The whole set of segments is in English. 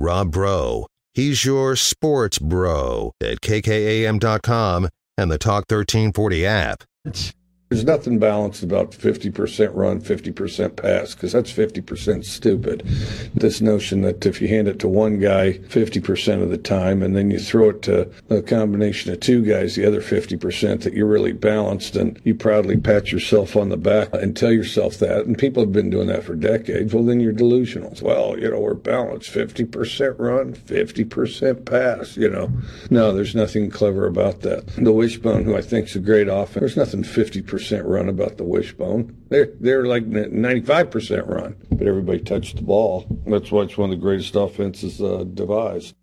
Rob Breaux. He's your sports bro at kkam.com and the Talk 1340 app. There's nothing balanced about 50% run, 50% pass, because that's 50% stupid. This notion that if you hand it to one guy 50% of the time and then you throw it to a combination of two guys, the other 50%, that you're really balanced and you proudly pat yourself on the back and tell yourself that. And people have been doing that for decades. Well, then you're delusional. Well, you know, we're balanced 50% run, 50% pass, you know. No, there's nothing clever about that. The wishbone, who I think is a great offense, there's nothing 50% run about the wishbone. They're they're like ninety five percent run, but everybody touched the ball. That's why it's one of the greatest offenses uh, devised.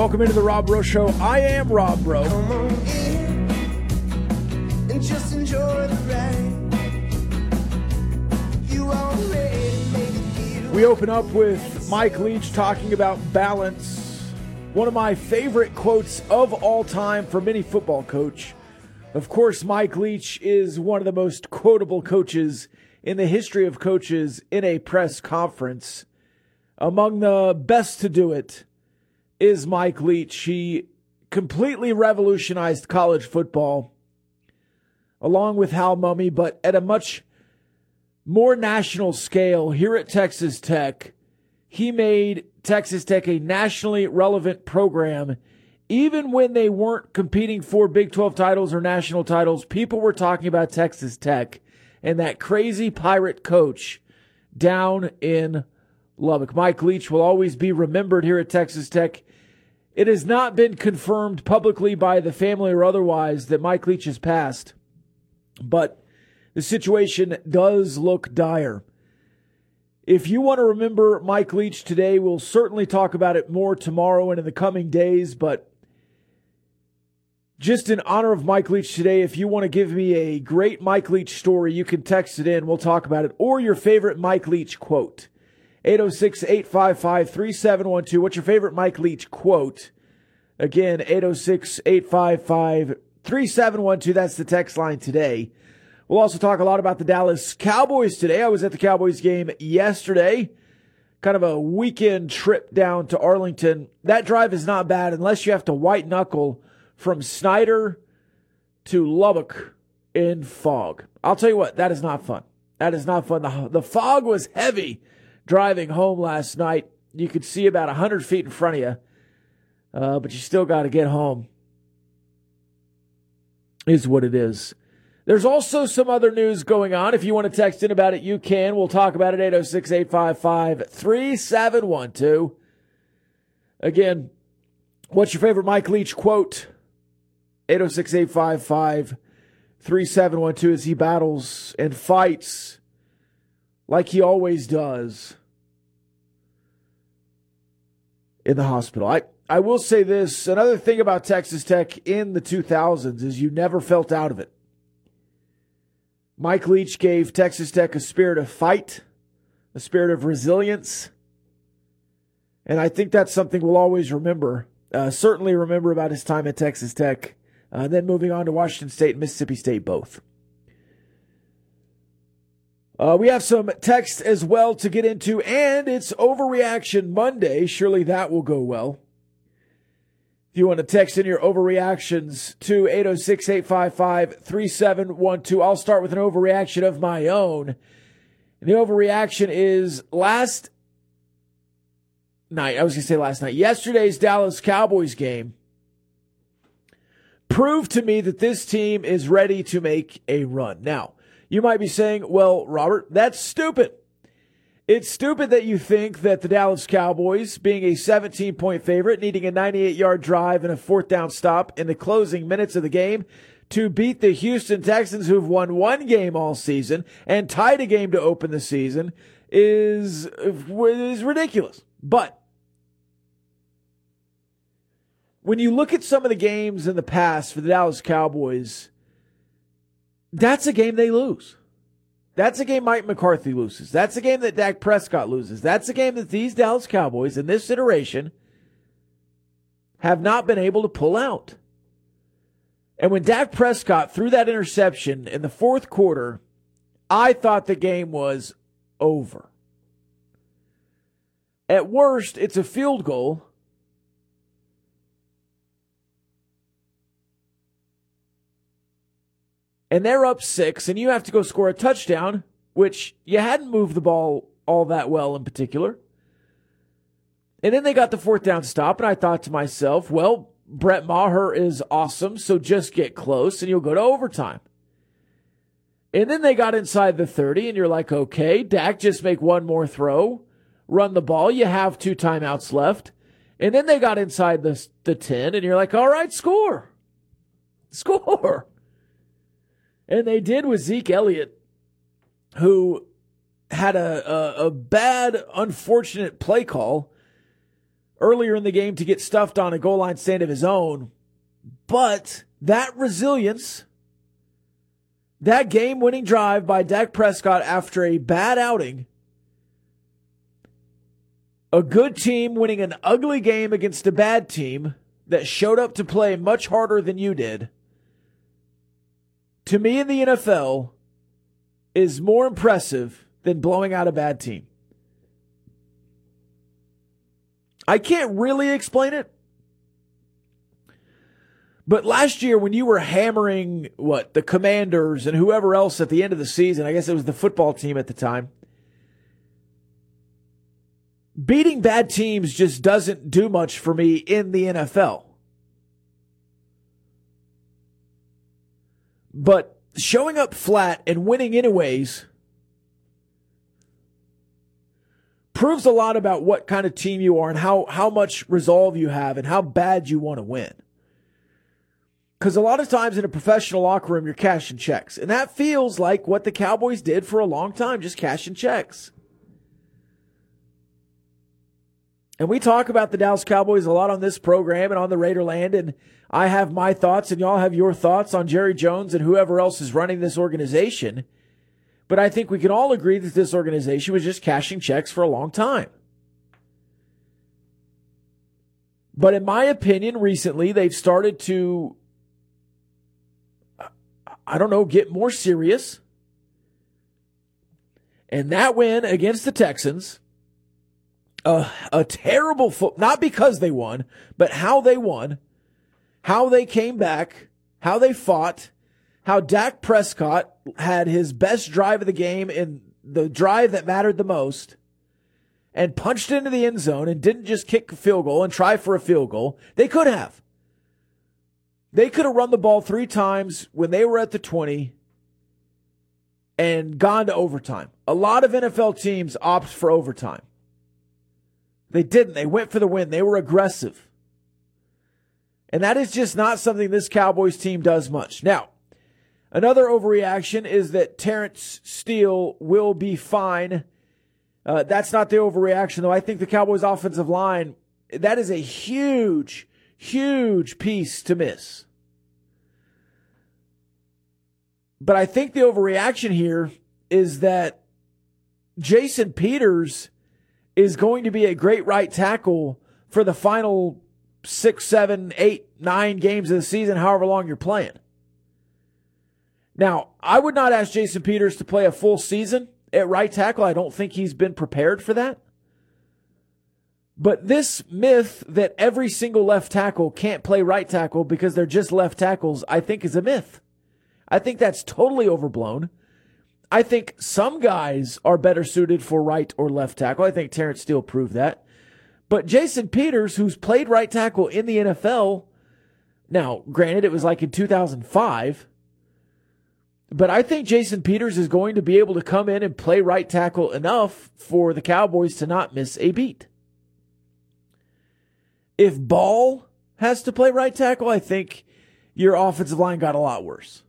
Welcome into the Rob Breaux Show. I am Rob Breaux. We open up with Mike Leach talking about balance. One of my favorite quotes of all time from any football coach. Of course, Mike Leach is one of the most quotable coaches in the history of coaches in a press conference. Among the best to do it is Mike Leach. He completely revolutionized college football along with Hal Mumme, but at a much more national scale here at Texas Tech. He made Texas Tech a nationally relevant program. Even when they weren't competing for Big 12 titles or national titles, people were talking about Texas Tech and that crazy pirate coach down in Lubbock. Mike Leach will always be remembered here at Texas Tech it has not been confirmed publicly by the family or otherwise that Mike Leach has passed, but the situation does look dire. If you want to remember Mike Leach today, we'll certainly talk about it more tomorrow and in the coming days, but just in honor of Mike Leach today, if you want to give me a great Mike Leach story, you can text it in. We'll talk about it. Or your favorite Mike Leach quote. 806 855 3712. What's your favorite Mike Leach quote? Again, 806 855 3712. That's the text line today. We'll also talk a lot about the Dallas Cowboys today. I was at the Cowboys game yesterday. Kind of a weekend trip down to Arlington. That drive is not bad unless you have to white knuckle from Snyder to Lubbock in fog. I'll tell you what, that is not fun. That is not fun. The, the fog was heavy driving home last night. You could see about 100 feet in front of you, uh, but you still got to get home, is what it is. There's also some other news going on. If you want to text in about it, you can. We'll talk about it 806 855 3712. Again, what's your favorite Mike Leach quote? 806 855 3712 as he battles and fights like he always does in the hospital. I, I will say this another thing about Texas Tech in the 2000s is you never felt out of it. Mike Leach gave Texas Tech a spirit of fight, a spirit of resilience. And I think that's something we'll always remember. Uh, certainly remember about his time at Texas Tech, uh, then moving on to Washington State and Mississippi State both. Uh, we have some text as well to get into, and it's Overreaction Monday. Surely that will go well. If you want to text in your overreactions to 806 855 3712, I'll start with an overreaction of my own. And the overreaction is last night, I was going to say last night, yesterday's Dallas Cowboys game proved to me that this team is ready to make a run. Now, you might be saying, well, Robert, that's stupid. It's stupid that you think that the Dallas Cowboys, being a 17 point favorite, needing a 98 yard drive and a fourth down stop in the closing minutes of the game to beat the Houston Texans, who've won one game all season and tied a game to open the season, is, is ridiculous. But when you look at some of the games in the past for the Dallas Cowboys, that's a game they lose. That's a game Mike McCarthy loses. That's a game that Dak Prescott loses. That's a game that these Dallas Cowboys in this iteration have not been able to pull out. And when Dak Prescott threw that interception in the fourth quarter, I thought the game was over. At worst, it's a field goal. And they're up six, and you have to go score a touchdown, which you hadn't moved the ball all that well in particular. And then they got the fourth down stop, and I thought to myself, well, Brett Maher is awesome, so just get close and you'll go to overtime. And then they got inside the 30, and you're like, okay, Dak, just make one more throw, run the ball. You have two timeouts left. And then they got inside the, the 10, and you're like, all right, score. Score. And they did with Zeke Elliott, who had a, a, a bad, unfortunate play call earlier in the game to get stuffed on a goal line stand of his own. But that resilience, that game winning drive by Dak Prescott after a bad outing, a good team winning an ugly game against a bad team that showed up to play much harder than you did, to me in the NFL, is more impressive than blowing out a bad team. I can't really explain it. But last year, when you were hammering what the commanders and whoever else at the end of the season, I guess it was the football team at the time, beating bad teams just doesn't do much for me in the NFL. But showing up flat and winning anyways proves a lot about what kind of team you are and how, how much resolve you have and how bad you want to win. Because a lot of times in a professional locker room, you're cashing checks. And that feels like what the Cowboys did for a long time, just cashing checks. And we talk about the Dallas Cowboys a lot on this program and on the Raiderland. And I have my thoughts, and y'all have your thoughts on Jerry Jones and whoever else is running this organization. But I think we can all agree that this organization was just cashing checks for a long time. But in my opinion, recently they've started to, I don't know, get more serious. And that win against the Texans, a, a terrible foot, not because they won, but how they won, how they came back, how they fought, how Dak Prescott had his best drive of the game in the drive that mattered the most and punched into the end zone and didn't just kick a field goal and try for a field goal. They could have. They could have run the ball three times when they were at the 20 and gone to overtime. A lot of NFL teams opt for overtime. They didn't. They went for the win. They were aggressive. And that is just not something this Cowboys team does much. Now, Another overreaction is that Terence Steele will be fine. Uh, that's not the overreaction, though. I think the Cowboys' offensive line, that is a huge, huge piece to miss. But I think the overreaction here is that Jason Peters is going to be a great right tackle for the final six, seven, eight, nine games of the season, however long you're playing. Now, I would not ask Jason Peters to play a full season at right tackle. I don't think he's been prepared for that. But this myth that every single left tackle can't play right tackle because they're just left tackles, I think is a myth. I think that's totally overblown. I think some guys are better suited for right or left tackle. I think Terence Steele proved that. But Jason Peters, who's played right tackle in the NFL, now, granted, it was like in 2005, but I think Jason Peters is going to be able to come in and play right tackle enough for the Cowboys to not miss a beat. If Ball has to play right tackle, I think your offensive line got a lot worse.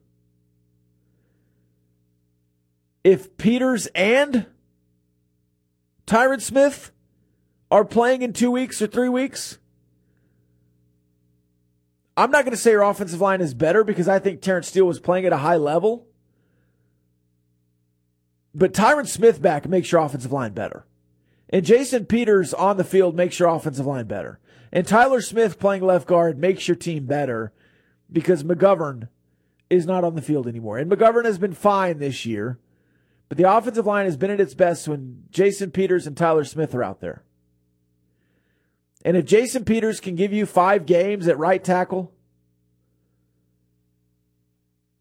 If Peters and Tyron Smith are playing in two weeks or three weeks, I'm not going to say your offensive line is better because I think Terence Steele was playing at a high level. But Tyron Smith back makes your offensive line better. And Jason Peters on the field makes your offensive line better. And Tyler Smith playing left guard makes your team better because McGovern is not on the field anymore. And McGovern has been fine this year, but the offensive line has been at its best when Jason Peters and Tyler Smith are out there. And if Jason Peters can give you five games at right tackle,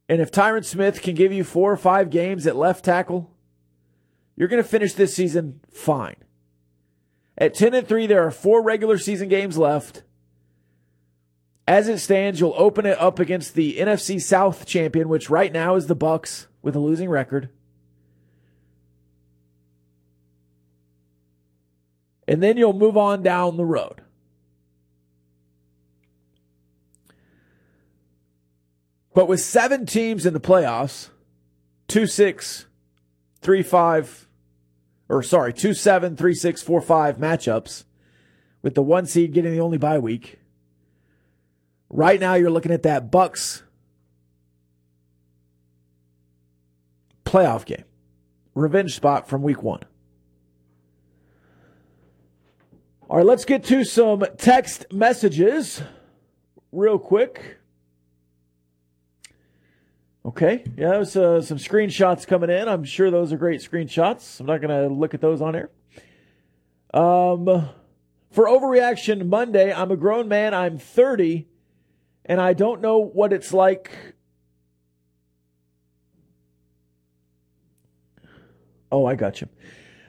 and if Tyron Smith can give you four or five games at left tackle, you're going to finish this season fine. At 10 and 3, there are four regular season games left. As it stands, you'll open it up against the NFC South champion, which right now is the Bucs with a losing record. And then you'll move on down the road. But with seven teams in the playoffs, two six, three five, or sorry, two seven, three six, four five matchups, with the one seed getting the only bye week. Right now, you're looking at that Bucs playoff game, revenge spot from week one. All right, let's get to some text messages real quick. Okay, yeah, there's uh, some screenshots coming in. I'm sure those are great screenshots. I'm not going to look at those on air. Um, for overreaction Monday, I'm a grown man. I'm 30, and I don't know what it's like. Oh, I got you.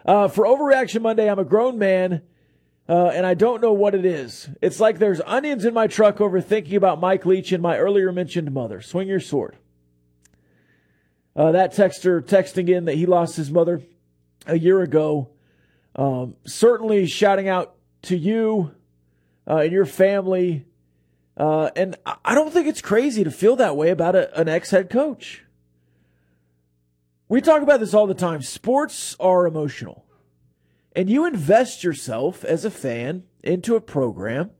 Uh, for overreaction Monday, I'm a grown man uh, and I don't know what it is. It's like there's onions in my truck over thinking about Mike Leach and my earlier mentioned mother. Swing your sword. Uh, that texter texting in that he lost his mother a year ago. Um, certainly shouting out to you uh, and your family. Uh, and I don't think it's crazy to feel that way about a, an ex head coach. We talk about this all the time. Sports are emotional and you invest yourself as a fan into a program,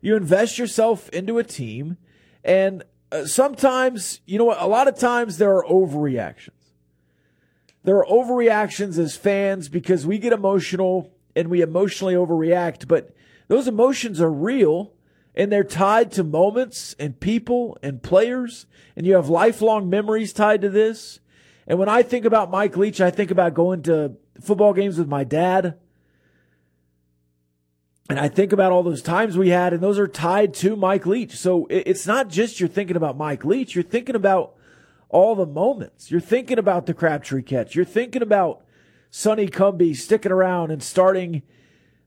you invest yourself into a team, and uh, sometimes, you know what, a lot of times there are overreactions. There are overreactions as fans because we get emotional and we emotionally overreact, but those emotions are real and they're tied to moments and people and players, and you have lifelong memories tied to this. And when I think about Mike Leach, I think about going to football games with my dad. And I think about all those times we had, and those are tied to Mike Leach. So it's not just you're thinking about Mike Leach, you're thinking about all the moments. You're thinking about the Crabtree catch. You're thinking about Sonny Cumbie sticking around and starting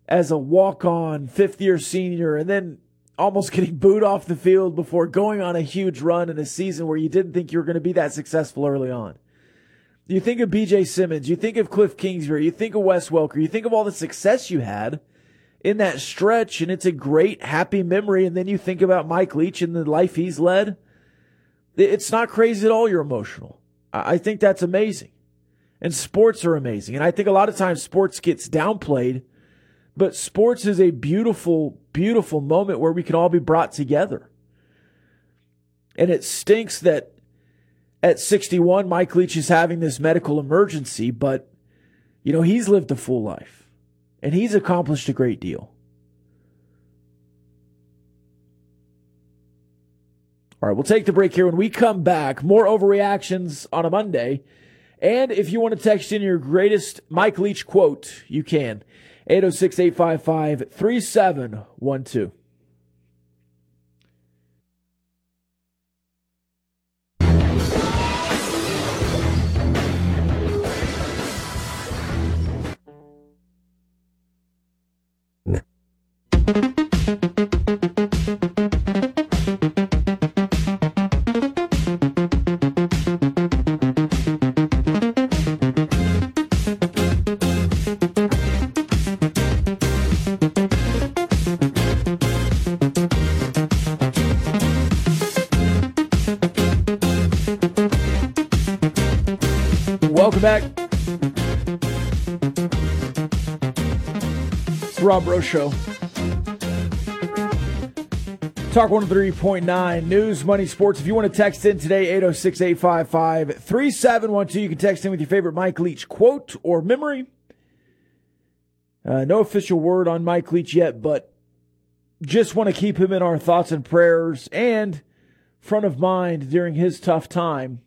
as a walk on fifth year senior and then almost getting booed off the field before going on a huge run in a season where you didn't think you were going to be that successful early on. You think of BJ Symons, you think of Cliff Kingsbury, you think of Wes Welker, you think of all the success you had in that stretch, and it's a great, happy memory. And then you think about Mike Leach and the life he's led. It's not crazy at all. You're emotional. I think that's amazing. And sports are amazing. And I think a lot of times sports gets downplayed, but sports is a beautiful, beautiful moment where we can all be brought together. And it stinks that at 61, Mike Leach is having this medical emergency, but, you know, he's lived a full life and he's accomplished a great deal. All right, we'll take the break here. When we come back, more overreactions on a Monday. And if you want to text in your greatest Mike Leach quote, you can. 806 855 3712. Show. Talk 103.9 News, Money, Sports. If you want to text in today, 806 855 3712, you can text in with your favorite Mike Leach quote or memory. Uh, no official word on Mike Leach yet, but just want to keep him in our thoughts and prayers and front of mind during his tough time.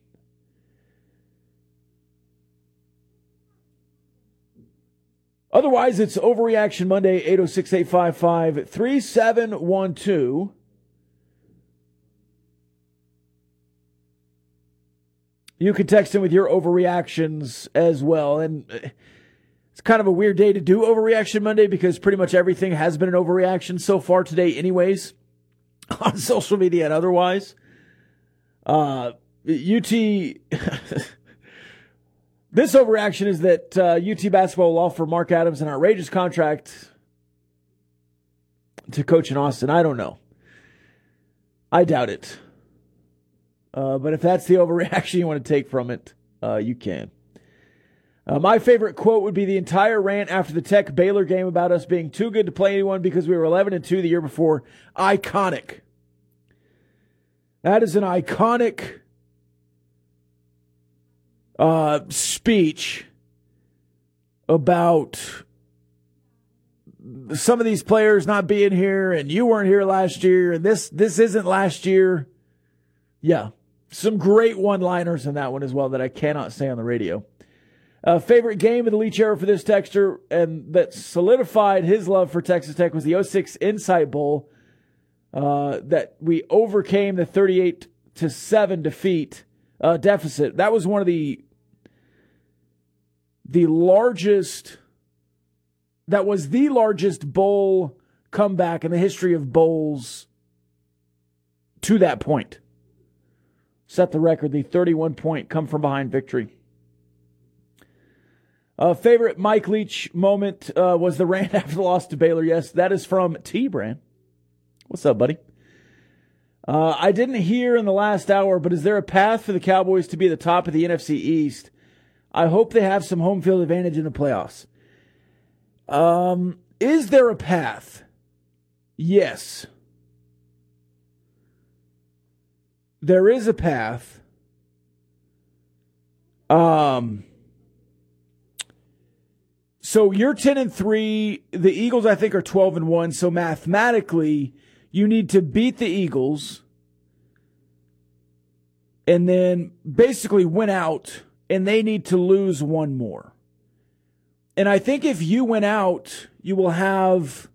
Otherwise, it's Overreaction Monday, 806 855 3712. You can text in with your overreactions as well. And uh, it's kind of a weird day to do Overreaction Monday because pretty much everything has been an overreaction so far today, anyways, on social media and otherwise. Uh, UT. this overreaction is that uh, UT basketball will offer Mark Adams an outrageous contract to coach in Austin. I don't know. I doubt it. Uh, but if that's the overreaction you want to take from it, uh, you can. Uh, my favorite quote would be the entire rant after the Tech Baylor game about us being too good to play anyone because we were 11 and 2 the year before. Iconic. That is an iconic uh, speech about some of these players not being here and you weren't here last year and this this isn't last year. Yeah, some great one liners in that one as well that I cannot say on the radio. Uh, favorite game of the Leach era for this texture and that solidified his love for Texas Tech was the 06 Insight Bowl uh, that we overcame the 38 to 7 defeat uh, deficit. That was one of the the largest that was the largest bowl comeback in the history of bowls to that point set the record, the 31 point come from behind victory. Uh, favorite Mike Leach moment uh, was the rant after the loss to Baylor. Yes, that is from T Brand. What's up, buddy? Uh, I didn't hear in the last hour, but is there a path for the Cowboys to be at the top of the NFC East? I hope they have some home field advantage in the playoffs. Um, is there a path? Yes. there is a path. Um, so you're 10 and 3. The Eagles, I think, are 12 and 1. So mathematically, you need to beat the Eagles and then basically win out, and they need to lose one more. And I think if you went out, you will have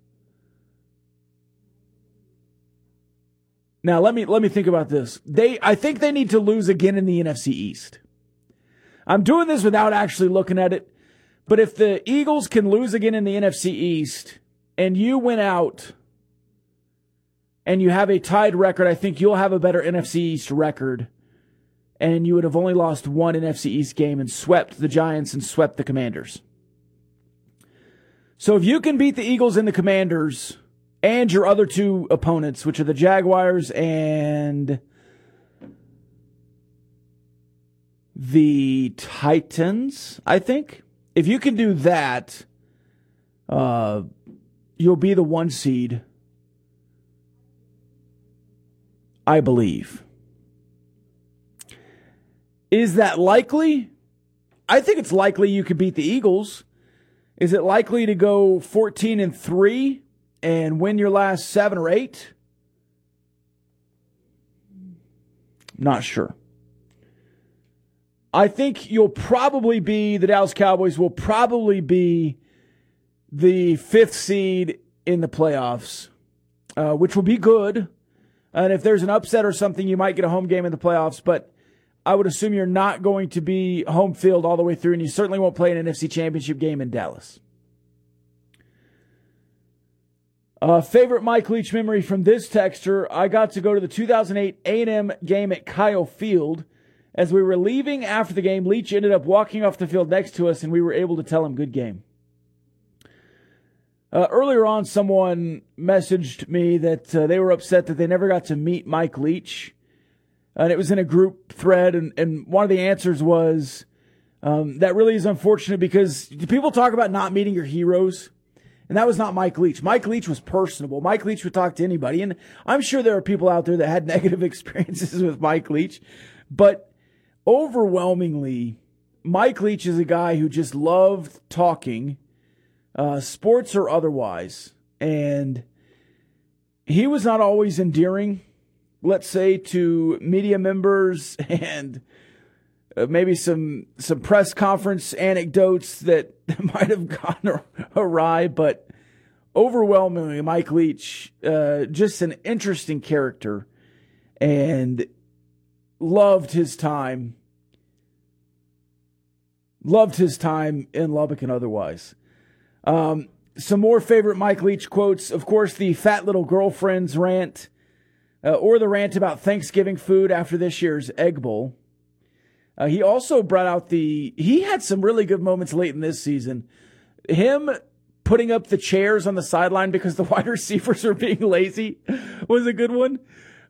Now let me let me think about this. They I think they need to lose again in the NFC East. I'm doing this without actually looking at it, but if the Eagles can lose again in the NFC East and you went out and you have a tied record, I think you'll have a better NFC East record and you would have only lost one NFC East game and swept the Giants and swept the Commanders. So if you can beat the Eagles and the Commanders, and your other two opponents, which are the Jaguars and the Titans, I think. If you can do that, uh, you'll be the one seed, I believe. Is that likely? I think it's likely you could beat the Eagles. Is it likely to go 14 and 3? and win your last seven or eight? Not sure. I think you'll probably be, the Dallas Cowboys will probably be the fifth seed in the playoffs, uh, which will be good. And if there's an upset or something, you might get a home game in the playoffs. But I would assume you're not going to be home field all the way through, and you certainly won't play an NFC championship game in Dallas. Uh, favorite Mike Leach memory from this texter: I got to go to the 2008 A&M game at Kyle Field. As we were leaving after the game, Leach ended up walking off the field next to us, and we were able to tell him good game. Uh, earlier on, someone messaged me that uh, they were upset that they never got to meet Mike Leach, and it was in a group thread, and, and one of the answers was, Um, that really is unfortunate because people talk about not meeting your heroes. And that was not Mike Leach. Mike Leach was personable. Mike Leach would talk to anybody. And I'm sure there are people out there that had negative experiences with Mike Leach. But overwhelmingly, Mike Leach is a guy who just loved talking, uh, sports or otherwise. And he was not always endearing, let's say, to media members and uh, maybe some some press conference anecdotes that might have gone awry, but overwhelmingly, Mike Leach, uh, just an interesting character, and loved his time. Loved his time in Lubbock and otherwise. Um, some more favorite Mike Leach quotes. Of course, the fat little girlfriends rant, uh, or the rant about Thanksgiving food after this year's Egg Bowl. Uh, he also brought out the, he had some really good moments late in this season. Him putting up the chairs on the sideline because the wide receivers were being lazy was a good one.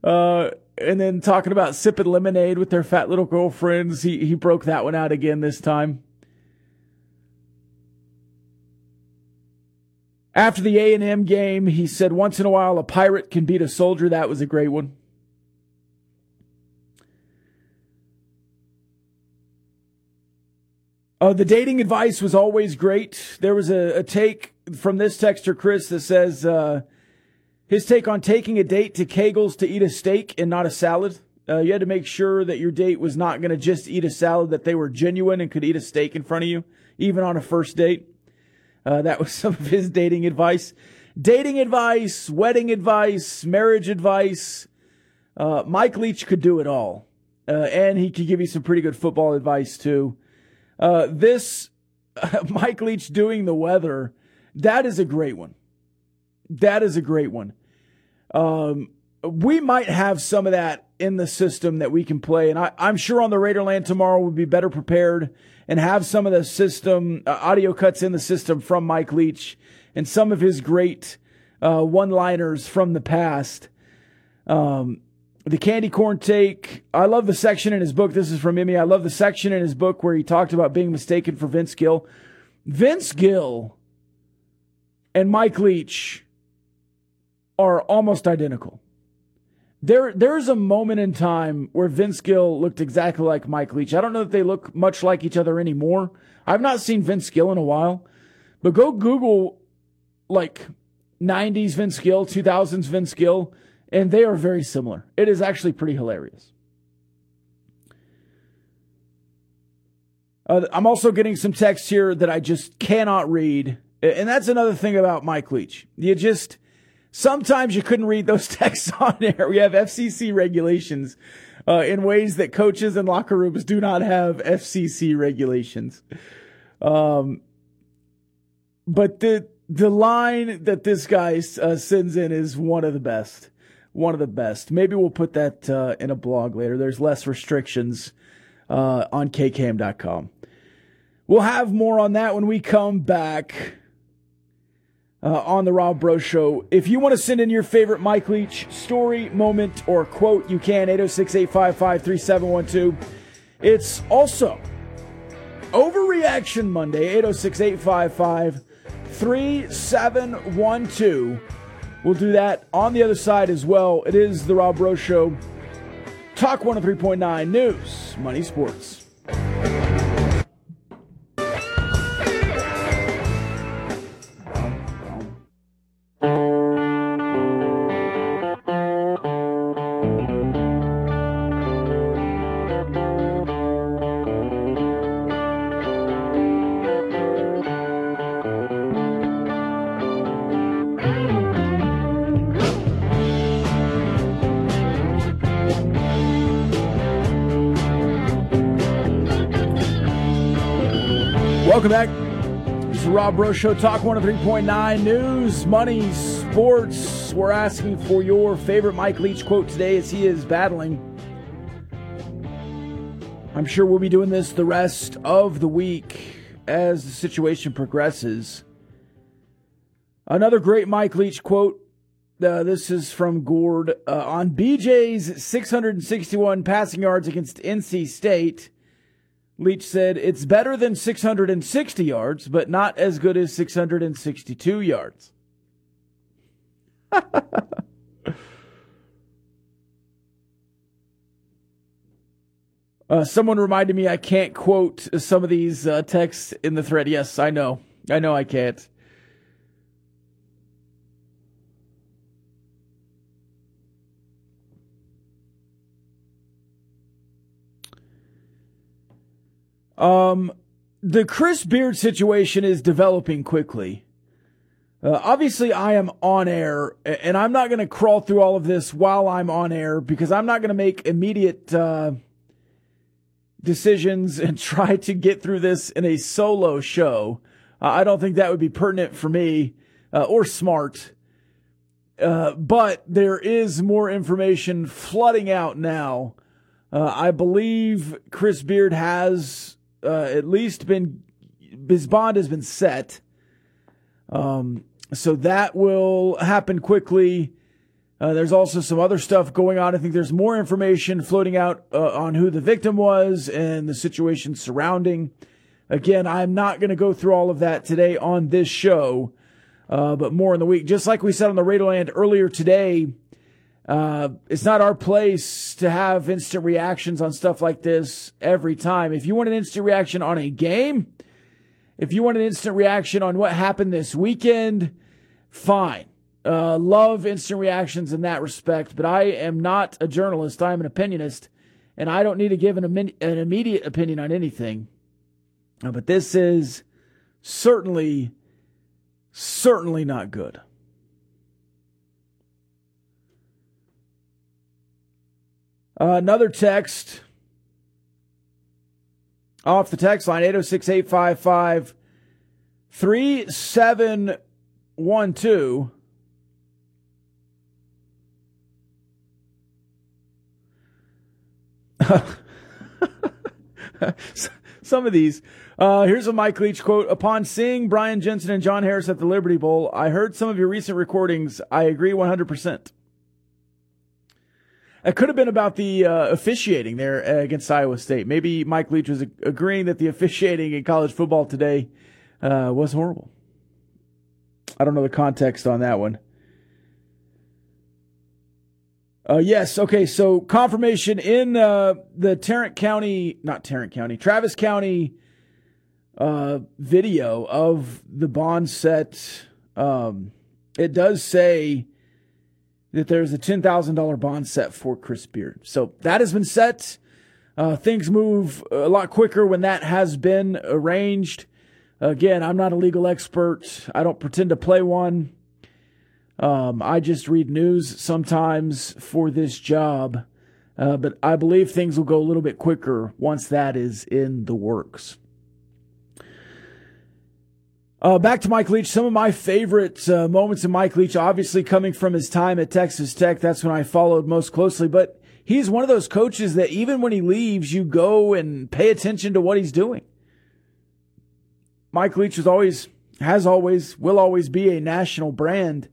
Uh, and then talking about sipping lemonade with their fat little girlfriends. He, he broke that one out again this time. After the A&M game, he said once in a while a pirate can beat a soldier. That was a great one. Uh, the dating advice was always great. There was a, a take from this texter, Chris, that says uh, his take on taking a date to Kegel's to eat a steak and not a salad. Uh, you had to make sure that your date was not going to just eat a salad, that they were genuine and could eat a steak in front of you, even on a first date. Uh, that was some of his dating advice. Dating advice, wedding advice, marriage advice. Uh, Mike Leach could do it all. Uh, and he could give you some pretty good football advice, too. Uh, this Mike Leach doing the weather, that is a great one. That is a great one. Um, we might have some of that in the system that we can play, and I, am sure on the Raiderland tomorrow we'll be better prepared and have some of the system uh, audio cuts in the system from Mike Leach and some of his great uh, one-liners from the past. Um, the candy corn take. I love the section in his book. This is from Emmy. I love the section in his book where he talked about being mistaken for Vince Gill. Vince Gill and Mike Leach are almost identical. There, there's a moment in time where Vince Gill looked exactly like Mike Leach. I don't know that they look much like each other anymore. I've not seen Vince Gill in a while, but go Google like 90s Vince Gill, 2000s Vince Gill and they are very similar. It is actually pretty hilarious. Uh, I'm also getting some text here that I just cannot read. And that's another thing about Mike Leach. You just, sometimes you couldn't read those texts on air. We have FCC regulations uh, in ways that coaches and locker rooms do not have FCC regulations. Um, but the, the line that this guy uh, sends in is one of the best one of the best. Maybe we'll put that uh, in a blog later. There's less restrictions uh, on kkam.com. We'll have more on that when we come back uh, on the Rob Breaux Show. If you want to send in your favorite Mike Leach story, moment, or quote, you can 806 855 3712. It's also Overreaction Monday, 806 855 3712. We'll do that on the other side as well. It is the Rob Breaux Show. Talk 103.9 News, Money Sports. Rob Breaux Show, Talk 103.9 News, Money, Sports. We're asking for your favorite Mike Leach quote today as he is battling. I'm sure we'll be doing this the rest of the week as the situation progresses. Another great Mike Leach quote. Uh, this is from Gord. Uh, on BJ's 661 passing yards against NC State, Leach said, It's better than 660 yards, but not as good as 662 yards. uh, someone reminded me I can't quote some of these uh, texts in the thread. Yes, I know. I know I can't. Um, the Chris Beard situation is developing quickly. Uh, obviously, I am on air, and I'm not going to crawl through all of this while I'm on air because I'm not going to make immediate uh, decisions and try to get through this in a solo show. Uh, I don't think that would be pertinent for me uh, or smart. Uh, but there is more information flooding out now. Uh, I believe Chris Beard has uh, at least been his bond has been set. Um, so that will happen quickly. Uh, there's also some other stuff going on. I think there's more information floating out uh, on who the victim was and the situation surrounding. Again, I'm not going to go through all of that today on this show, uh, but more in the week. Just like we said on the Raiderland earlier today, uh, it's not our place to have instant reactions on stuff like this every time. If you want an instant reaction on a game, if you want an instant reaction on what happened this weekend, fine. Uh, love instant reactions in that respect, but I am not a journalist. I am an opinionist, and I don't need to give an, an immediate opinion on anything. Uh, but this is certainly, certainly not good. Uh, another text off the text line 806 855 3712. Some of these. Uh, here's a Mike Leach quote. Upon seeing Brian Jensen and John Harris at the Liberty Bowl, I heard some of your recent recordings. I agree 100%. It could have been about the uh, officiating there against Iowa State. Maybe Mike Leach was agreeing that the officiating in college football today uh, was horrible. I don't know the context on that one. Uh, yes. Okay. So confirmation in uh, the Tarrant County, not Tarrant County, Travis County uh, video of the bond set. Um, it does say that there's a $10,000 bond set for Chris Beard. So that has been set. Uh, things move a lot quicker when that has been arranged. Again, I'm not a legal expert. I don't pretend to play one. Um, I just read news sometimes for this job. Uh, but I believe things will go a little bit quicker once that is in the works. Uh, back to Mike Leach. Some of my favorite uh, moments in Mike Leach, obviously coming from his time at Texas Tech. That's when I followed most closely. But he's one of those coaches that even when he leaves, you go and pay attention to what he's doing. Mike Leach is always, has always, will always be a national brand.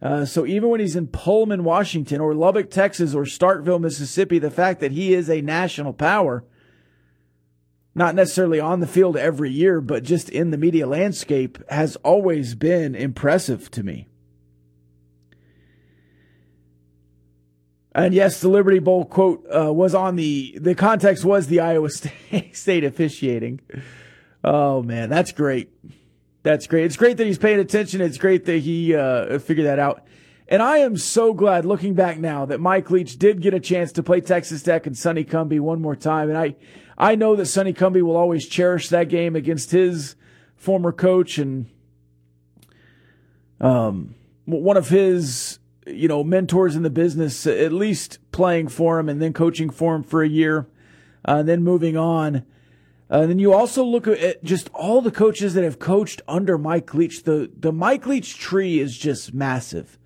Uh, so even when he's in Pullman, Washington, or Lubbock, Texas, or Starkville, Mississippi, the fact that he is a national power not necessarily on the field every year, but just in the media landscape has always been impressive to me. And yes, the Liberty Bowl quote uh, was on the the context was the Iowa State, State officiating. Oh man, that's great. That's great. It's great that he's paying attention. It's great that he uh, figured that out. And I am so glad looking back now that Mike Leach did get a chance to play Texas Tech and Sonny Cumbie one more time. And I I know that Sonny Cumbie will always cherish that game against his former coach and um, one of his you know mentors in the business, at least playing for him and then coaching for him for a year, uh, and then moving on. Uh, and then you also look at just all the coaches that have coached under Mike Leach. The the Mike Leach tree is just massive.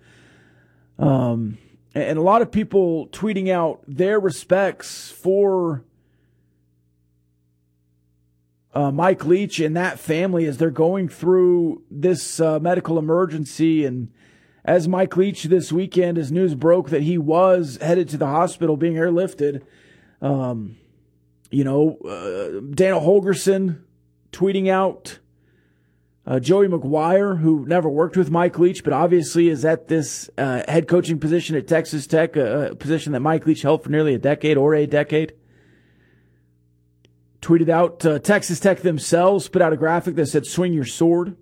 Um, and a lot of people tweeting out their respects for uh, Mike Leach and that family as they're going through this uh, medical emergency. And as Mike Leach this weekend, as news broke that he was headed to the hospital being airlifted, um, you know, uh, Dana Holgorsen tweeting out uh, Joey McGuire, who never worked with Mike Leach, but obviously is at this uh, head coaching position at Texas Tech, a, a, position that Mike Leach held for nearly a decade or a decade. Tweeted out uh, Texas Tech themselves, put out a graphic that said, Swing your sword.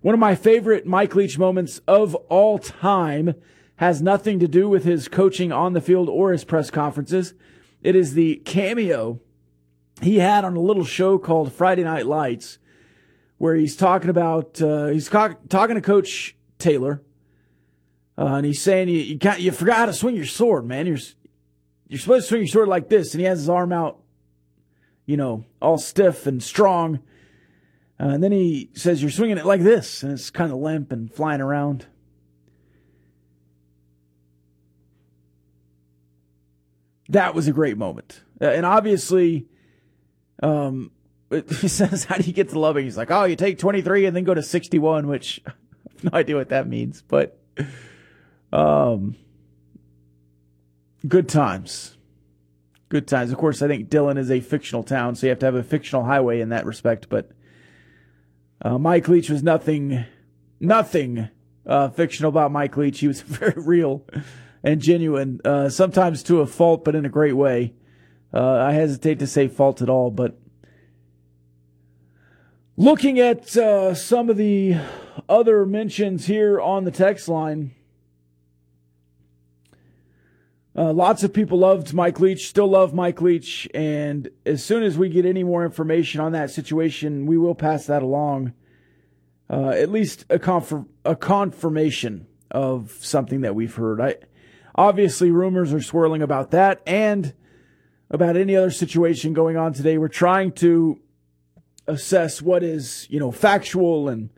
One of my favorite Mike Leach moments of all time has nothing to do with his coaching on the field or his press conferences. It is the cameo he had on a little show called Friday Night Lights where he's talking about uh, he's co- talking to Coach Taylor, uh, and he's saying you you, got, you forgot how to swing your sword, man. You're you're supposed to swing your sword like this, and he has his arm out, you know, all stiff and strong. Uh, and then he says you're swinging it like this, and it's kind of limp and flying around. That was a great moment, uh, and obviously, um, he says, How do you get to Lubbock? He's like, Oh, you take 23 and then go to 61, which I have no idea what that means, but um, good times. Good times. Of course, I think Dillon is a fictional town, so you have to have a fictional highway in that respect, but uh, Mike Leach was nothing, nothing uh, fictional about Mike Leach. He was very real and genuine, uh, sometimes to a fault, but in a great way. Uh, I hesitate to say fault at all, but Looking at uh, some of the other mentions here on the text line, uh, lots of people loved Mike Leach, still love Mike Leach, and as soon as we get any more information on that situation, we will pass that along. Uh, at least a, conf- a confirmation of something that we've heard. I, obviously, rumors are swirling about that and about any other situation going on today. We're trying to assess what is, you know, factual and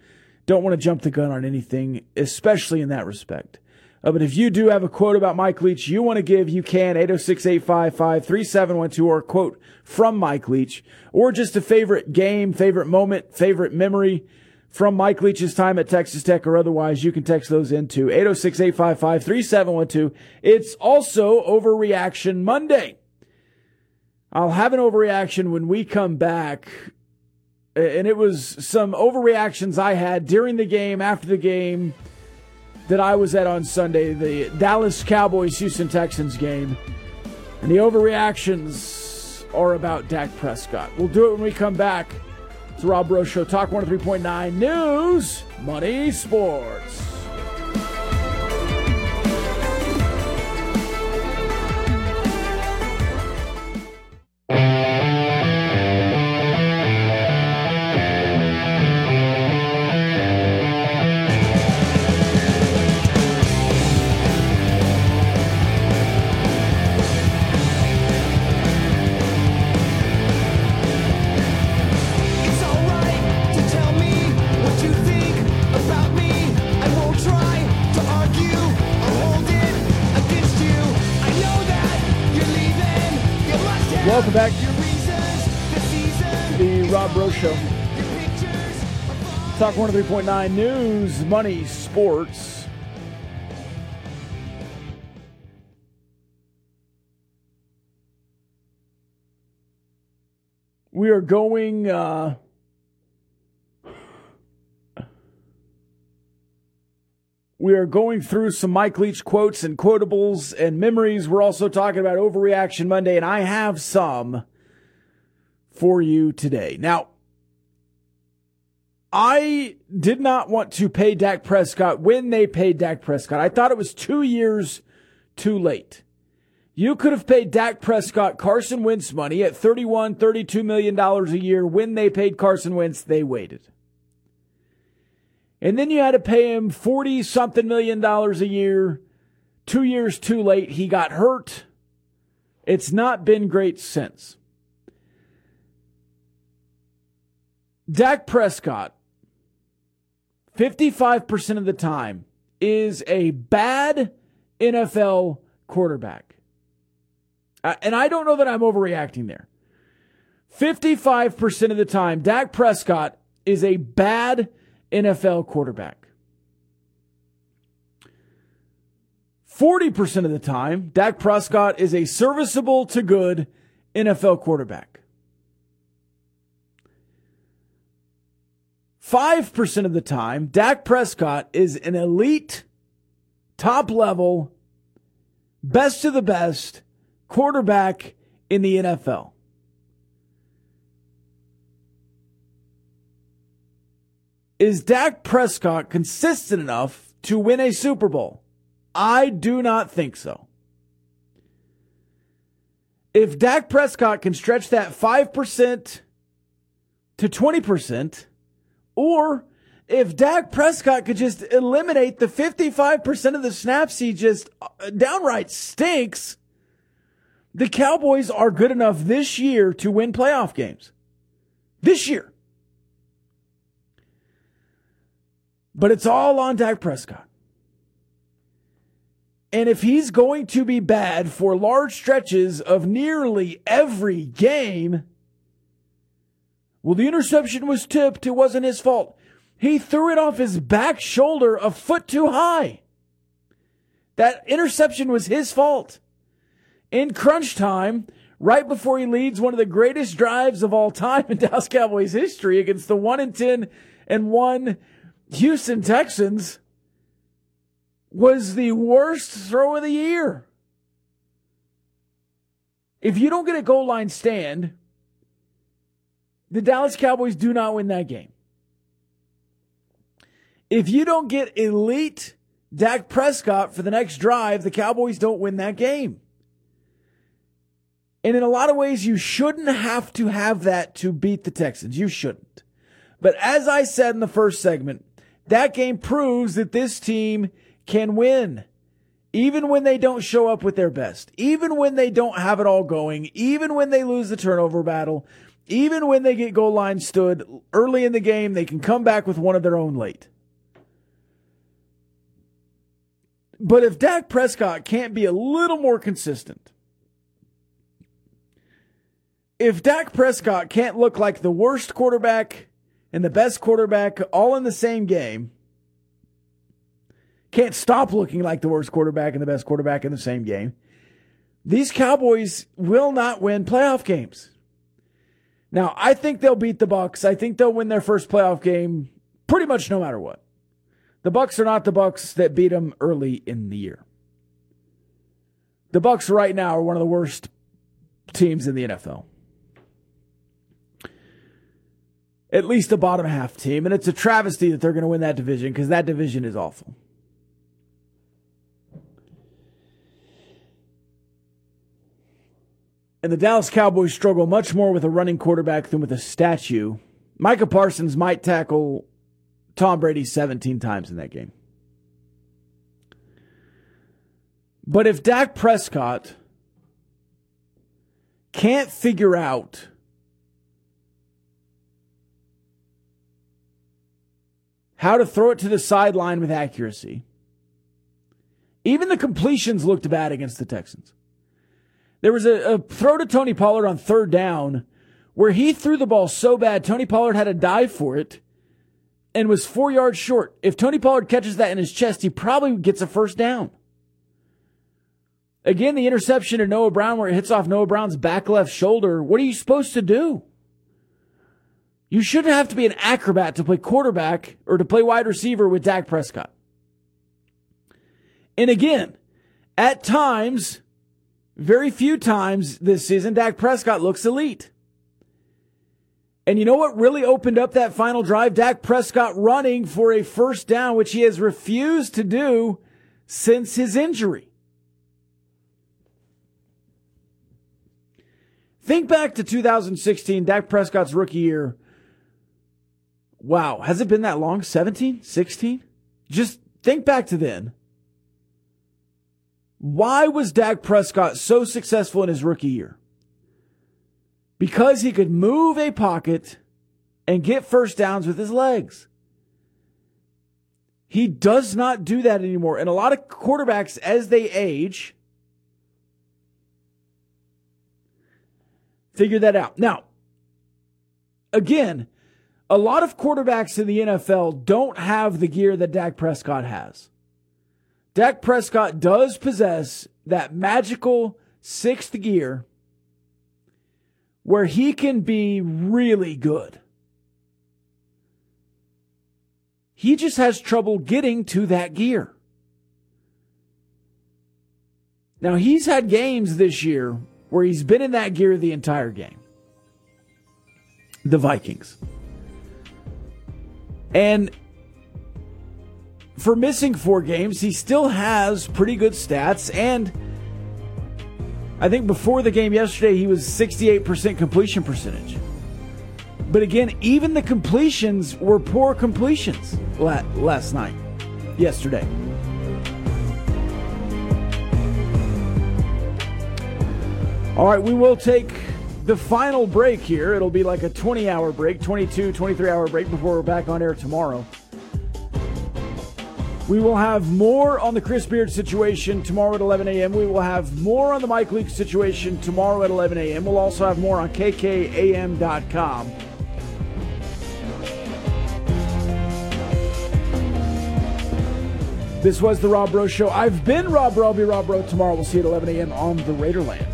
don't want to jump the gun on anything, especially in that respect. Uh, but if you do have a quote about Mike Leach you want to give, you can 806-855-3712 or quote from Mike Leach or just a favorite game, favorite moment, favorite memory from Mike Leach's time at Texas Tech or otherwise, you can text those into 806-855-3712. It's also Overreaction Monday. I'll have an overreaction when we come back and it was some overreactions I had during the game, after the game that I was at on Sunday, the Dallas Cowboys Houston Texans game. And the overreactions are about Dak Prescott. We'll do it when we come back. It's Rob Breaux Show, Talk 103.9 News, Money, Sports. 103.9 News, Money, Sports. We are going. Uh, We are going through some Mike Leach quotes and quotables and memories. We're also talking about Overreaction Monday, and I have some for you today. Now, I did not want to pay Dak Prescott when they paid Dak Prescott. I thought it was two years too late. You could have paid Dak Prescott Carson Wentz money at $31, $32 million a year when they paid Carson Wentz. They waited. And then you had to pay him 40 something million dollars a year. Two years too late. He got hurt. It's not been great since. Dak Prescott, 55% of the time, is a bad NFL quarterback. Uh, and I don't know that I'm overreacting there. 55% of the time, Dak Prescott is a bad NFL quarterback. 40% of the time, Dak Prescott is a serviceable to good NFL quarterback. 5% of the time, Dak Prescott is an elite, top level, best of the best quarterback in the NFL. Is Dak Prescott consistent enough to win a Super Bowl? I do not think so. If Dak Prescott can stretch that 5% to 20%, or if Dak Prescott could just eliminate the 55% of the snaps he just uh, downright stinks, the Cowboys are good enough this year to win playoff games. This year. But it's all on Dak Prescott. And if he's going to be bad for large stretches of nearly every game, well, the interception was tipped. It wasn't his fault. He threw it off his back shoulder a foot too high. That interception was his fault. In crunch time, right before he leads one of the greatest drives of all time in Dallas Cowboys history against the 1 and 10 and 1 Houston Texans, was the worst throw of the year. If you don't get a goal line stand, the Dallas Cowboys do not win that game. If you don't get elite Dak Prescott for the next drive, the Cowboys don't win that game. And in a lot of ways, you shouldn't have to have that to beat the Texans. You shouldn't. But as I said in the first segment, that game proves that this team can win. Even when they don't show up with their best, even when they don't have it all going, even when they lose the turnover battle, even when they get goal line stood early in the game, they can come back with one of their own late. But if Dak Prescott can't be a little more consistent, if Dak Prescott can't look like the worst quarterback and the best quarterback all in the same game, can't stop looking like the worst quarterback and the best quarterback in the same game, these Cowboys will not win playoff games. Now, I think they'll beat the Bucs. I think they'll win their first playoff game pretty much no matter what. The Bucs are not the Bucs that beat them early in the year. The Bucs right now are one of the worst teams in the NFL. At least a bottom half team, and it's a travesty that they're going to win that division because that division is awful. And the Dallas Cowboys struggle much more with a running quarterback than with a statue. Micah Parsons might tackle Tom Brady 17 times in that game. But if Dak Prescott can't figure out how to throw it to the sideline with accuracy, even the completions looked bad against the Texans. There was a, a throw to Tony Pollard on third down where he threw the ball so bad, Tony Pollard had to dive for it and was four yards short. If Tony Pollard catches that in his chest, he probably gets a first down. Again, the interception to Noah Brown where it hits off Noah Brown's back left shoulder. What are you supposed to do? You shouldn't have to be an acrobat to play quarterback or to play wide receiver with Dak Prescott. And again, at times, very few times this season, Dak Prescott looks elite. And you know what really opened up that final drive? Dak Prescott running for a first down, which he has refused to do since his injury. Think back to 2016, Dak Prescott's rookie year. Wow, has it been that long? 17, 16? Just think back to then. Why was Dak Prescott so successful in his rookie year? Because he could move a pocket and get first downs with his legs. He does not do that anymore. And a lot of quarterbacks, as they age, figure that out. Now, again, a lot of quarterbacks in the NFL don't have the gear that Dak Prescott has. Dak Prescott does possess that magical sixth gear where he can be really good. He just has trouble getting to that gear. Now, he's had games this year where he's been in that gear the entire game. The Vikings. And for missing four games, he still has pretty good stats. And I think before the game yesterday, he was 68% completion percentage. But again, even the completions were poor completions last night, yesterday. All right, we will take the final break here. It'll be like a 20 hour break, 22, 23 hour break before we're back on air tomorrow. We will have more on the Chris Beard situation tomorrow at 11 a.m. We will have more on the Mike Leach situation tomorrow at 11 a.m. We'll also have more on kkam.com. This was the Rob Breaux Show. I've been Rob Breaux. I'll be Rob Breaux tomorrow. We'll see you at 11 a.m. on the Raiderland.